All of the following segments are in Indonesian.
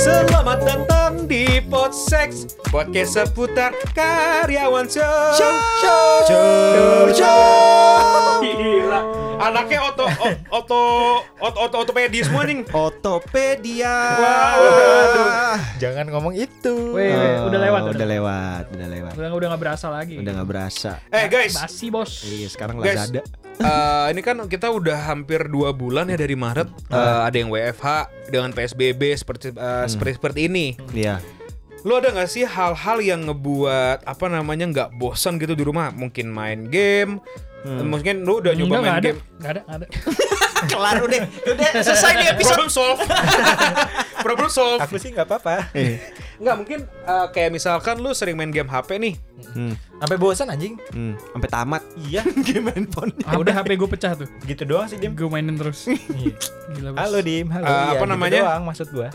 Selamat datang di Podsex Podcast seputar karyawan show Show Show Show Gila Anaknya oto oto oto oto otopedi semua nih Otopedia. Wow. Jangan ngomong itu. Weh, weh, Oh, udah lewat udah lewat, udah lewat. Udah udah nggak berasa lagi. Udah nggak berasa. Eh guys Basi bos. Iya, sekarang Guys. Lazada. Eh, Ini kan kita udah hampir dua bulan ya dari Maret Eh, Ada yang WFH dengan PSBB seperti eh, seperti, seperti ini Iya. Lu ada gak sih hal-hal yang ngebuat apa namanya nggak bosan gitu di rumah? Mungkin main game, mungkin lu udah nyoba Enggak, main ada. game. Nggak ada, nggak ada. Kelar udah. Udah selesai nih Problem solve. Problem solve. Aku sih nggak apa-apa. Nggak mungkin eh, kayak misalkan lu sering main game HP nih. Hmm. Sampai bosan anjing. Hmm. Sampai tamat. Iya. Game handphone. Udah HP gue pecah tuh. Gitu doang sih Dim. Gue mainin terus. Iya. Gila bos. Halo Dim, halo. Eh, Iya, apa gitu namanya? doang maksud gua.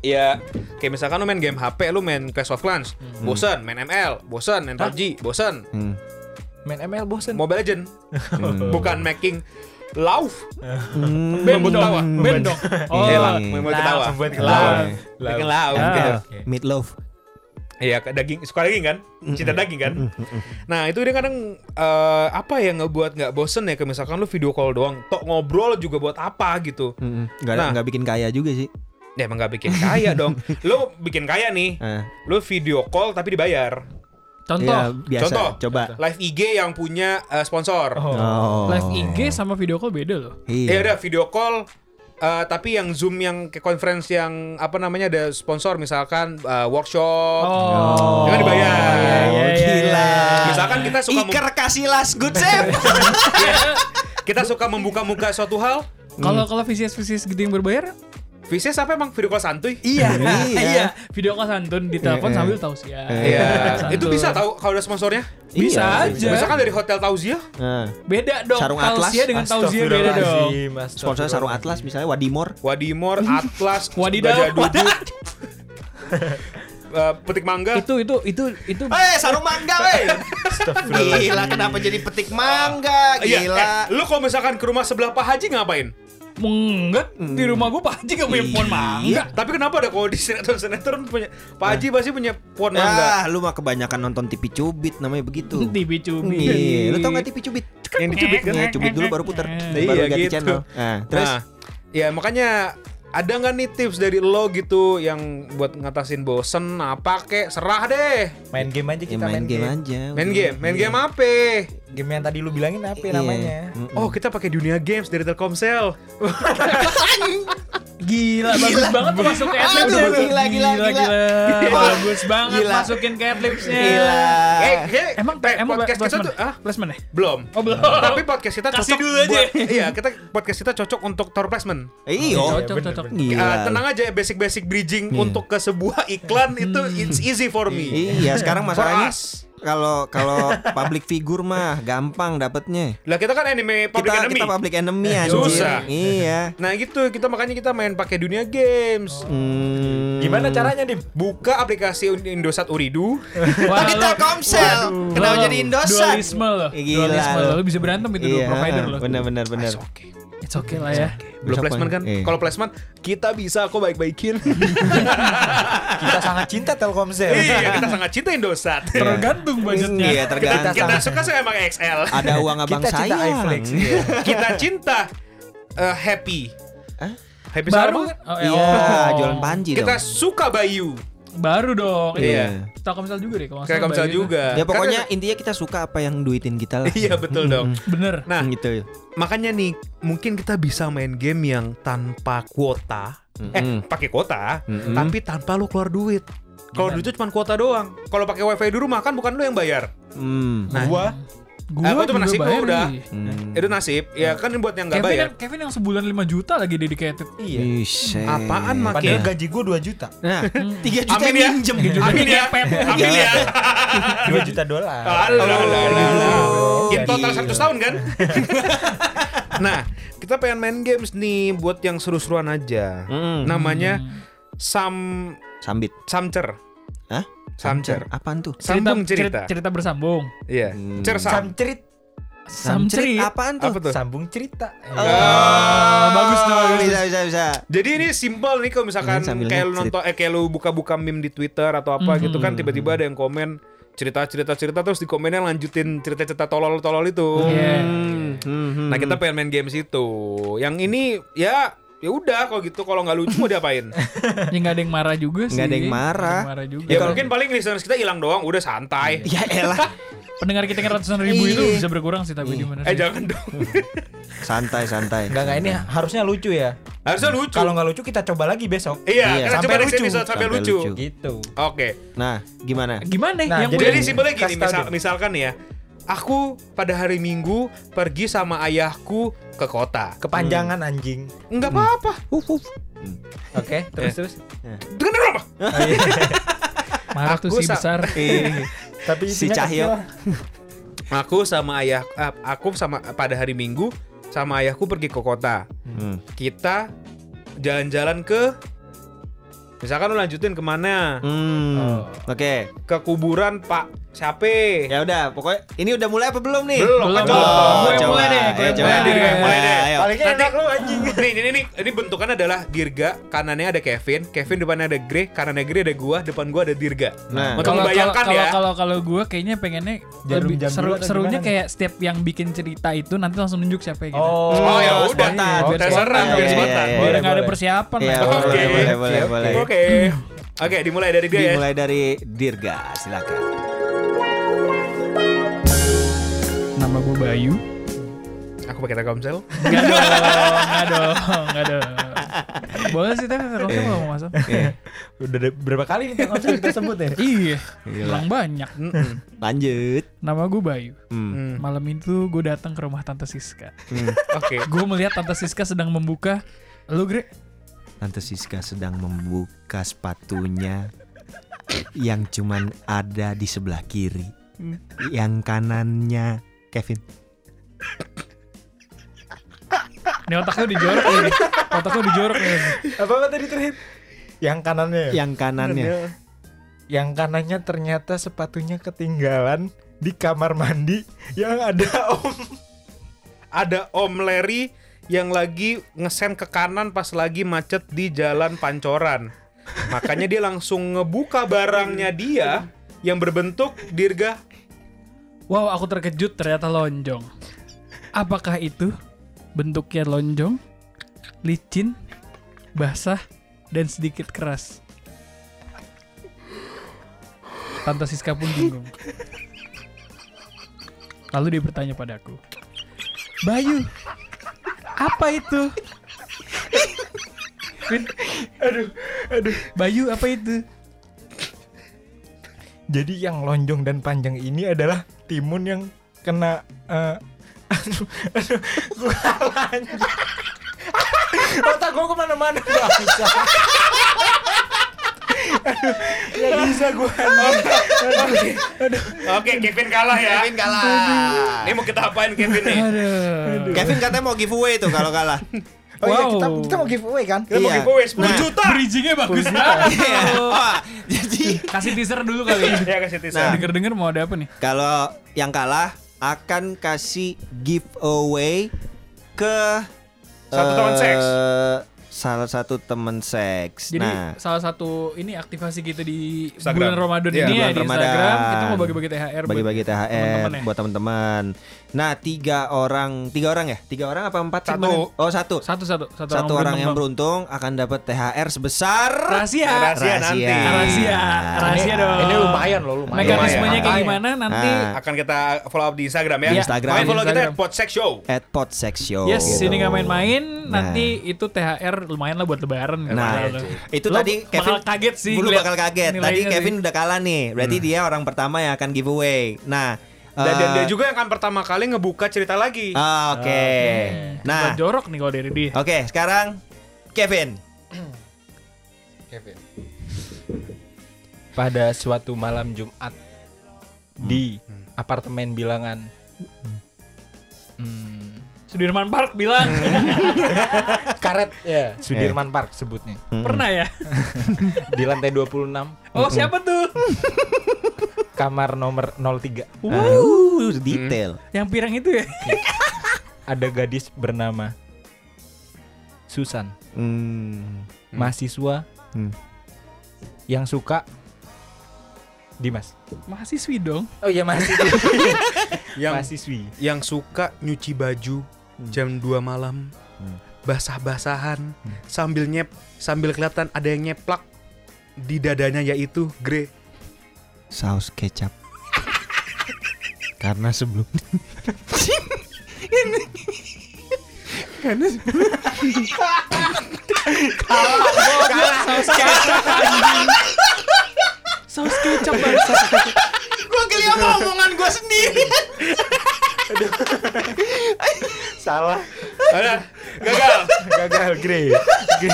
Ya kayak misalkan lu main game HP, lu main Clash of Clans, bosan, main ML, bosan, main PUBG, bosan. Hmm. Main ML bosan. Mobile Legend. Bukan making love. Hmm. Membuat dong, tawa. Ben dong. Oh, Iya lah, Hmm. membuat ketawa. Membuat Love. ketawa. Ah. gitu. Oke. Meat loaf. Iya, ke daging suka daging kan? Cinta daging kan? Nah, itu dia kadang eh, apa yang ngebuat nggak bosen ya? Misalkan lu video call doang, tok ngobrol juga buat apa gitu. Hmm. Nggak Nah. nggak bikin kaya juga sih. Ya emang nggak bikin kaya dong. Lu bikin kaya nih, Ah. lu video call tapi dibayar. Contoh. Iya, biasa. Contoh. Coba. Live IG yang punya eh, sponsor. Oh. Live IG sama video call beda loh. Ya Iya. udah video call eh, tapi yang Zoom yang ke conference yang apa namanya ada sponsor misalkan eh, workshop. Oh. Jangan dibayar. Iya, iya, iya, gila. iya. Misalkan kita suka Iker kasih last good save. kita suka membuka-muka suatu hal. Kalau kalau VCS VCS gitu yang berbayar, Vicious apa emang video call santuy? iya, Iya. Video call santun di telepon sambil tausiah. Iya, Santun. itu bisa tahu kalau ada sponsornya. Bisa Iya, aja. Misalkan dari Hotel Tausiah, Nah, Beda dong. Sarung atlas. Tausiah dengan tausiah beda dong. Sponsornya sarung atlas misalnya Wadimor. Wadimor, Atlas, Wadidaw. Duduk, eh, Petik Mangga. Itu itu itu itu Eh, sarung mangga, weh. Gila, kenapa jadi petik mangga? Iya, Gila. eh, lu kalau misalkan ke rumah sebelah Pak Haji ngapain? Enggak di rumah gue Pak Haji gak punya pohon mangga. Tapi kenapa ada kalau di sinetron-sinetron punya Pak Haji pasti punya pohon mangga. lu mah kebanyakan nonton TV Cubit namanya begitu. TV cubit. Iya, lu tau gak TV Cubit? Yang dicubit kan? Iya, Cubit dulu baru puter. Iya, baru ganti gitu. channel. Nah, terus Nah, ya makanya ada nggak nih tips dari lo gitu yang buat ngatasin bosen apa kek serah deh Main game aja ya kita main game aja. main game main game apa Game yang tadi lu bilangin apa Iya. namanya? Oh kita pakai dunia games dari Telkomsel Gila, bagus banget tuh masuk ke adlibs Aduh, gila, gila, gila. Bagus banget Gila. masukin ke adlibsnya. Gila. eh eh, Emang eh, emang podcast kita tuh ah placement ya? belum Oh, belum. tapi podcast kita Kasih cocok dulu aja. buat- iya kita podcast kita cocok untuk tower placement Iya. Cocok, bener, cocok. Gila. Ah, tenang aja basic-basic bridging Iya. untuk ke sebuah iklan itu it's easy for me Iya, sekarang masalahnya kalau kalau public figure mah gampang dapetnya. lah kita kan anime public Kita enemy kita public enemy anjir. Susah. Iya. nah gitu kita makanya kita main pakai dunia games Hmm. Gimana caranya Dim? buka aplikasi Indosat Uridu Wah, Tadi Telkomsel. Kenapa jadi Indosat? Dualisme loh. Gila Dualisme lo. lo. Lo bisa berantem itu dua Iya, provider lo. bener bener bener. oke It's okay lah ya. belum Besok placement kan. Iya. kalau placement kita bisa kok baik-baikin Kita sangat cinta Telkomsel. iya kita sangat cinta Indosat Tergantung budgetnya. Iya, kita, tergantung. kita suka sih emang XL Ada uang abang Kita cinta iFlex. Iya. kita cinta eh, happy Hah? happy Baru sama? Oh, eh, Iya, oh. jualan panji kita dong. suka Bayu Baru dong. Iya. Telkomsel juga deh kalau kayak itu. juga Ya pokoknya Kan- intinya kita suka apa yang duitin kita lah. iya betul dong Bener. nah gitu. makanya nih mungkin kita bisa main game yang tanpa kuota eh Mm-mm. pakai kuota Mm-mm. tapi tanpa lu keluar duit kalau Gimana? duit itu cuma kuota doang kalau pakai wifi di rumah kan bukan lu yang bayar Hmm. nah Gua Gua Eh, itu juga nasib bayar udah. Hmm. itu nasib ya kan buat yang nggak Kevin, bayar yang, Kevin yang sebulan 5 juta lagi dedicated. iya. Buset. Apaan, Mak? Padahal Oke. gaji gua 2 juta. Nah, 3 juta amin ya minjem. amin ya amin ya 2 juta dolar. Alah. Oh, In total gitu. 100 tahun kan? nah, kita pengen main games nih buat yang seru-seruan aja. Hmm. Namanya Sam Sambit. Samcer. Hah? Samcer. Apaan tuh? Sambung cerita. cerita bersambung. Iya. Hmm. Cer sam. Samcerit. Samcerit. apaan tuh? Apa tuh? Sambung cerita. Oh, bagus tuh, bagus. Bisa bisa bisa. Jadi ini simple nih kalau misalkan sambil kayak lu nonton eh kayak lu buka-buka meme di Twitter atau apa gitu kan tiba-tiba ada yang komen cerita-cerita cerita terus di komennya lanjutin cerita-cerita tolol-tolol itu. Iya. Hmm, Nah, kita pengen main games itu. Yang ini ya ya udah kalau gitu kalau nggak lucu mau diapain? Ya nggak ada yang marah juga sih. Nggak ada yang marah. Nggak ada yang marah juga. ya mungkin paling listeners kita hilang doang, udah santai. Ya elah, Pendengar kita yang ratusan ribu itu Iya. bisa berkurang sih tapi di mana Eh jangan dong. santai santai. Enggak enggak ini harusnya lucu ya. Harusnya lucu. Kalau nggak lucu kita coba lagi besok. Iya, Iya, kita sampai coba lucu. episode sampai, Sampai lucu. lucu. Gitu. Oke. Nah, gimana? Gimana Nah, yang jadi- Jadi simpelnya gini, tahu misalkan ya, aku pada hari Minggu pergi sama ayahku ke kota. Kepanjangan anjing. Enggak apa-apa. Oke, terus terus. Dengan apa? marah tuh Aku si sa- besar. Tapi Si Cahyo. Aku sama ayah, eh, aku sama pada hari Minggu sama ayahku pergi ke kota. Hmm. Kita jalan-jalan ke, misalkan lu lanjutin ke mana? Hmm. Oke. Ke kuburan Pak siapa? Ya udah, pokoknya ini udah mulai apa belum nih? Belum, Belum, coba. belum. Gue coba. mulai deh, gue coba. mulai deh, gue mulai deh. Ayo. Palingnya Nanti- enak lu anjing. Nih, ini, ini, ini bentukannya adalah Dirga, kanannya ada Kevin, Kevin depannya ada Grey, kanannya Grey ada gua, depan gua ada Dirga. Nah. Untuk Kalau membayangkan kalau ya. kalau kalau gue kayaknya pengennya Jarum lebih jam seru, serunya gimana kayak setiap yang bikin cerita itu nanti langsung nunjuk siapa gitu. Oh, Oh, ya udah. Oh, terserah, Iya, biar iya, spontan. iya, Biar boleh, nggak ada boleh. persiapan Iya, lah. boleh, Oke. boleh, boleh, boleh. Oke. Oke, dimulai dari dia ya. Dimulai dari Dirga, silakan. Bayu. Aku pakai Telkomsel. Enggak dong, enggak dong, enggak dong. Boleh sih tapi kalau Iya. mau masuk. Oke, Udah berapa kali nih konsep kita sebut ya? Iya, Gila. hilang banyak. Lanjut. Nama gue Bayu. Hmm. Hmm. Malam itu gue datang ke rumah Tante Siska. Hmm. Oke. Gue melihat Tante Siska sedang membuka. Lu Gre? Tante Siska sedang membuka sepatunya yang cuman ada di sebelah kiri. Yang kanannya Kevin. Ini otak lu dijorok nih. Otak lu dijorok nih. Apa apa tadi terakhir? Yang kanannya. ya? Yang kanannya. Yang kanannya ternyata sepatunya ketinggalan di kamar mandi yang ada om. Ada Om Larry yang lagi ngesen ke kanan pas lagi macet di jalan Pancoran. Makanya dia langsung ngebuka barangnya dia yang berbentuk dirga. Wow, aku terkejut ternyata lonjong. Apakah itu bentuknya lonjong, licin, basah, dan sedikit keras? Tante Siska pun bingung. Lalu dia bertanya padaku, Bayu, apa itu? Vin, aduh, aduh, Bayu apa itu? Jadi yang lonjong dan panjang ini adalah timun yang kena eh, aduh, aduh, gua. Otak gua ke mana-mana bangsa. Aduh, nggak bisa gua. anjing. Oke, Kevin kalah ya. Kevin kalah. Ini mau kita apain Kevin nih? Aduh. Kevin katanya mau giveaway tuh kalau kalah. Oh iya, Wow. kita, kita mau giveaway kan? Kita mau Iya. giveaway 10 Nah. juta. Bridgingnya bagus banget. Iya. Kasih teaser dulu kali. Ya kasih teaser. Nah. Denger-denger mau ada apa nih? kalau yang kalah akan kasih giveaway ke Satu teman eh, seks. Salah satu teman seks. Jadi nah, salah satu ini aktivasi kita di Instagram. bulan Ramadan Iya, ini ya di Ramadan. Instagram kita mau bagi-bagi THR buat bagi-bagi THR teman-teman ya. Nah, tiga orang, tiga orang ya, tiga orang apa empat? sih Satu. kemarin? Oh satu. Satu satu satu, Satu orang yang beruntung, akan dapat THR sebesar Rahasia. Rahasia nanti. Rahasia. Rahasia dong. Ini lumayan loh, lumayan. Mekanismenya kayak gimana nanti Nah. Akan kita follow up di Instagram ya. Iya. Instagram. Main follow kita Instagram. at Podsex Show. at Podsex Show. Yes, ini nggak main-main. Nah. Nanti itu THR lumayan lah buat lebaran. Nah, Lo- itu lo tadi bakal Kevin kaget sih. Lu bakal kaget. Tadi Kevin sih. udah kalah nih. Berarti dia orang pertama yang akan giveaway. Nah, Dan, dan eh, dia juga yang akan pertama kali ngebuka cerita lagi. ah, Oke. Nah, Nah, jorok nih kalau dari dia. oke, sekarang Kevin. Pada suatu malam Jumat di apartemen bilangan. Hmm, Sudirman Park bilang. Karet ya. Sudirman Park sebutnya. Pernah ya. di lantai 26 Oh siapa tuh? kamar nomor 03 Uh, detail. Yang pirang itu ya. ada gadis bernama Susan, Hmm. mahasiswa Hmm. yang suka Dimas. Mahasiswi dong. Oh iya mahasiswi. Yang mahasiswi. yang suka nyuci baju jam 2 malam. Basah-basahan sambil nyep sambil kelihatan ada yang nyeplak di dadanya yaitu Grey. Saus kecap. Karena sebelum Saus kecap anjing. Saus kecap bangsa. Gua geli sama omongan gua sendiri. Salah. Ada gagal. Gagal Grey.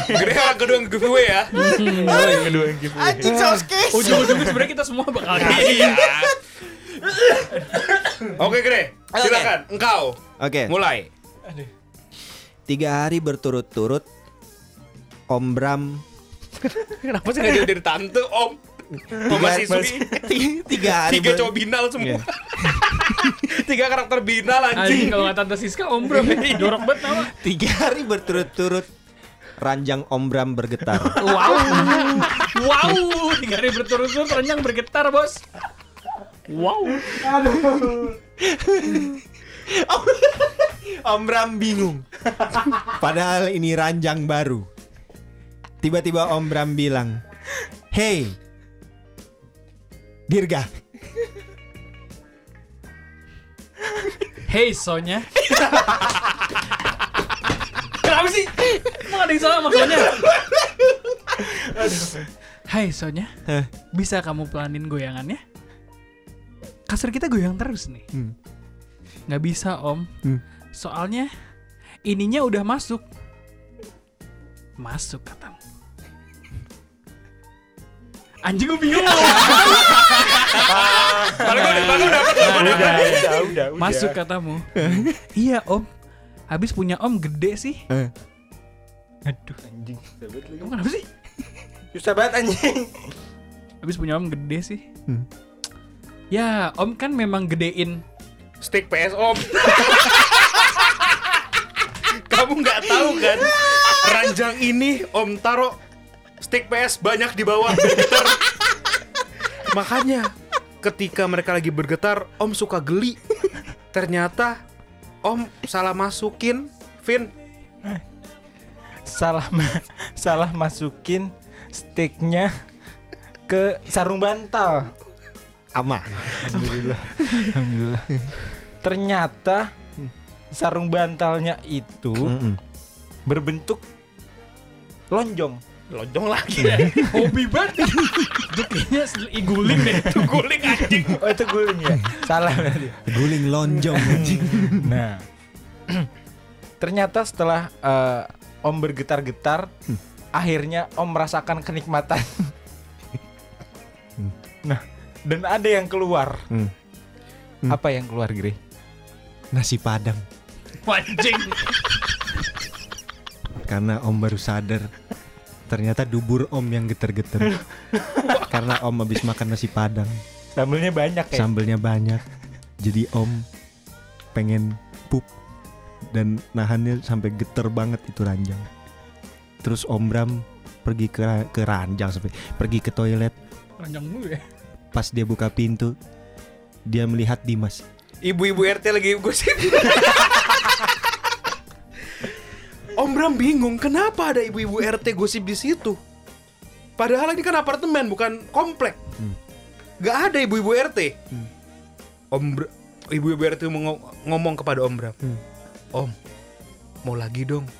Grey orang kedua yang giveaway ya. yang kedua yang giveaway. Anjing saus. Ujung-ujungnya sebenarnya kita semua bakal Iya. Oke Grey, silakan engkau Oke, mulai. tiga hari berturut-turut Om Bram Kenapa sih nggak jadi dari tante Om? Tiga, tiga hari Tiga cowok binal semua. Iya. Tiga karakter binal Anjing kalau kata Tante Siska Om Bro jorok banget nama. tiga hari berturut-turut ranjang Om Bram bergetar. Wow. Wow, tiga hari berturut-turut ranjang bergetar, Bos. Wow. Om Bram bingung. Padahal ini ranjang baru. Tiba-tiba Om Bram bilang, "Hey, Dirga, Hey Sonya. Kenapa sih? Emang ada yang salah sama Sonya? Hai Sonya, bisa kamu pelanin goyangannya? Kasur kita goyang terus nih. Hmm. Nggak bisa om, Hmm. soalnya ininya udah masuk. Masuk katamu. Anjing gue bingung. Kalau gue udah udah dapat Udah, udah. Masuk katamu. iya om. Habis punya om gede sih. Aduh anjing. Kamu kenapa sih? Susah banget anjing. Habis punya om gede sih. Hmm. Ya, om kan memang gedein. stick PS Om. Kamu nggak tahu kan? Ranjang ini Om taruh stick PS banyak di bawah. Makanya ketika mereka lagi bergetar, Om suka geli. Ternyata Om salah masukin Vin Salah ma- salah masukin sticknya ke sarung bantal. ama." Alhamdulillah. Alhamdulillah. Ternyata sarung bantalnya itu Mm-mm. berbentuk lonjong. Lonjong lagi. Hobi banget. Itu kayaknya iguling deh. Itu guling anjing. Oh itu guling ya? Salah berarti. Guling lonjong anjing. Nah, ternyata setelah eh, Om bergetar-getar, akhirnya Om merasakan kenikmatan. nah, dan ada yang keluar. Hmm. Hmm. Apa yang keluar, Giri? Nasi Padang. Anjing. Karena Om baru sadar ternyata dubur Om yang geter-geter. Karena Om habis makan nasi Padang, Sambelnya banyak ya. sambelnya banyak. Jadi Om pengen pup dan nahannya sampai geter banget itu ranjang. Terus Om Bram pergi ke ke ranjang sampai pergi ke toilet. Ranjang dulu ya. Pas dia buka pintu, dia melihat Dimas. Ibu-ibu RT lagi gosip. Om Bram bingung kenapa ada ibu-ibu RT gosip di situ. Padahal ini kan apartemen bukan komplek. Hmm. Gak ada ibu-ibu RT. Hmm. Om ibu-ibu RT ngomong kepada Om Bram. Hmm. Om, mau lagi dong.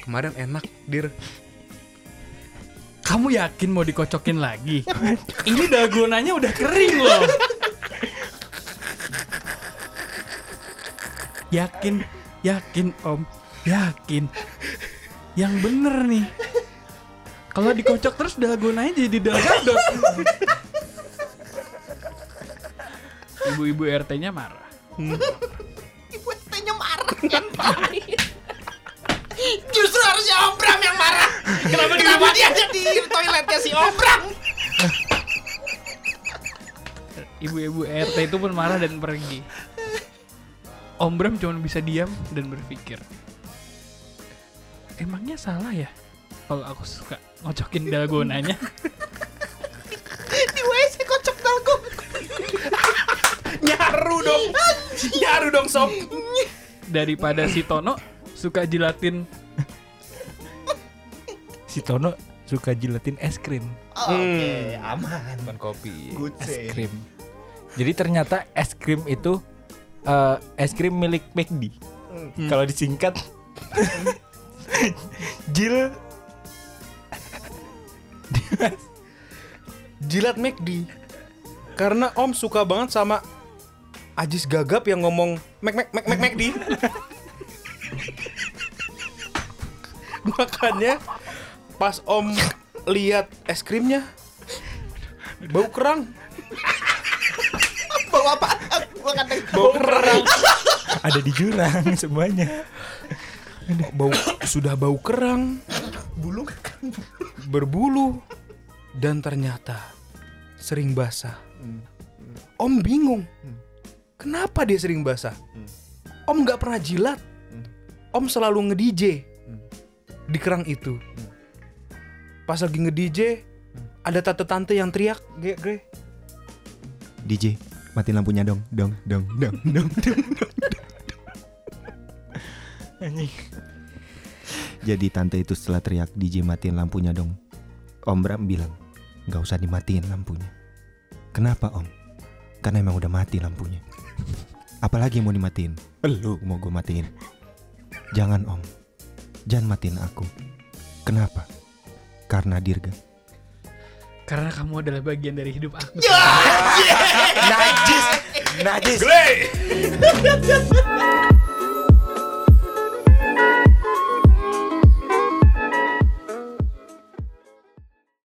Kemarin enak, dir. Kamu yakin mau dikocokin lagi? Ini dalgonanya udah kering loh. Yakin, yakin om, yakin. Yang bener nih. Kalau dikocok terus dalgonanya jadi dalgadot. Ibu-ibu RT-nya marah. Ibu tanya marah Justru harusnya Om Bram yang marah. Kenapa Kenapa dia ada di toiletnya si Om Bram? Ibu-ibu RT itu pun marah dan pergi. Om Bram cuma bisa diam dan berpikir. Emangnya salah ya kalau aku suka ngocokin dalgonanya? Nyaru dong. Nyaru dong sob. Daripada si Tono suka jilatin Si Tono suka jilatin es krim, Oke, aman. bukan kopi. Good es krim. Jadi ternyata es krim itu eh, es krim milik McD. Hmm. Kalau disingkat Jil Jilat McD. Karena Om suka banget sama Ajis Gagap yang ngomong Mac Mac Mac Mac McD. Makanya pas Om lihat es krimnya bau kerang. Bawa apa? Bau kerang. ada di jurang semuanya. Bau sudah bau kerang, bulu berbulu dan ternyata sering basah. Om bingung. Kenapa dia sering basah? Om nggak pernah jilat. Om selalu nge-DJ di kerang itu. Pas lagi nge-DJ, ada tante-tante yang teriak, "Gre, Gre, DJ, matiin lampunya dong, dong, dong, dong, dong, dong. Anjing. Jadi tante itu setelah teriak DJ matiin lampunya dong. Om Bram bilang, nggak usah dimatiin lampunya. Kenapa Om? Karena emang udah mati lampunya. Apalagi yang mau dimatiin? Lu mau gue matiin. Jangan Om, jangan matiin aku. Kenapa? Karena Dirga. karena kamu adalah bagian dari hidup aku. Najis. Najis. Gre!"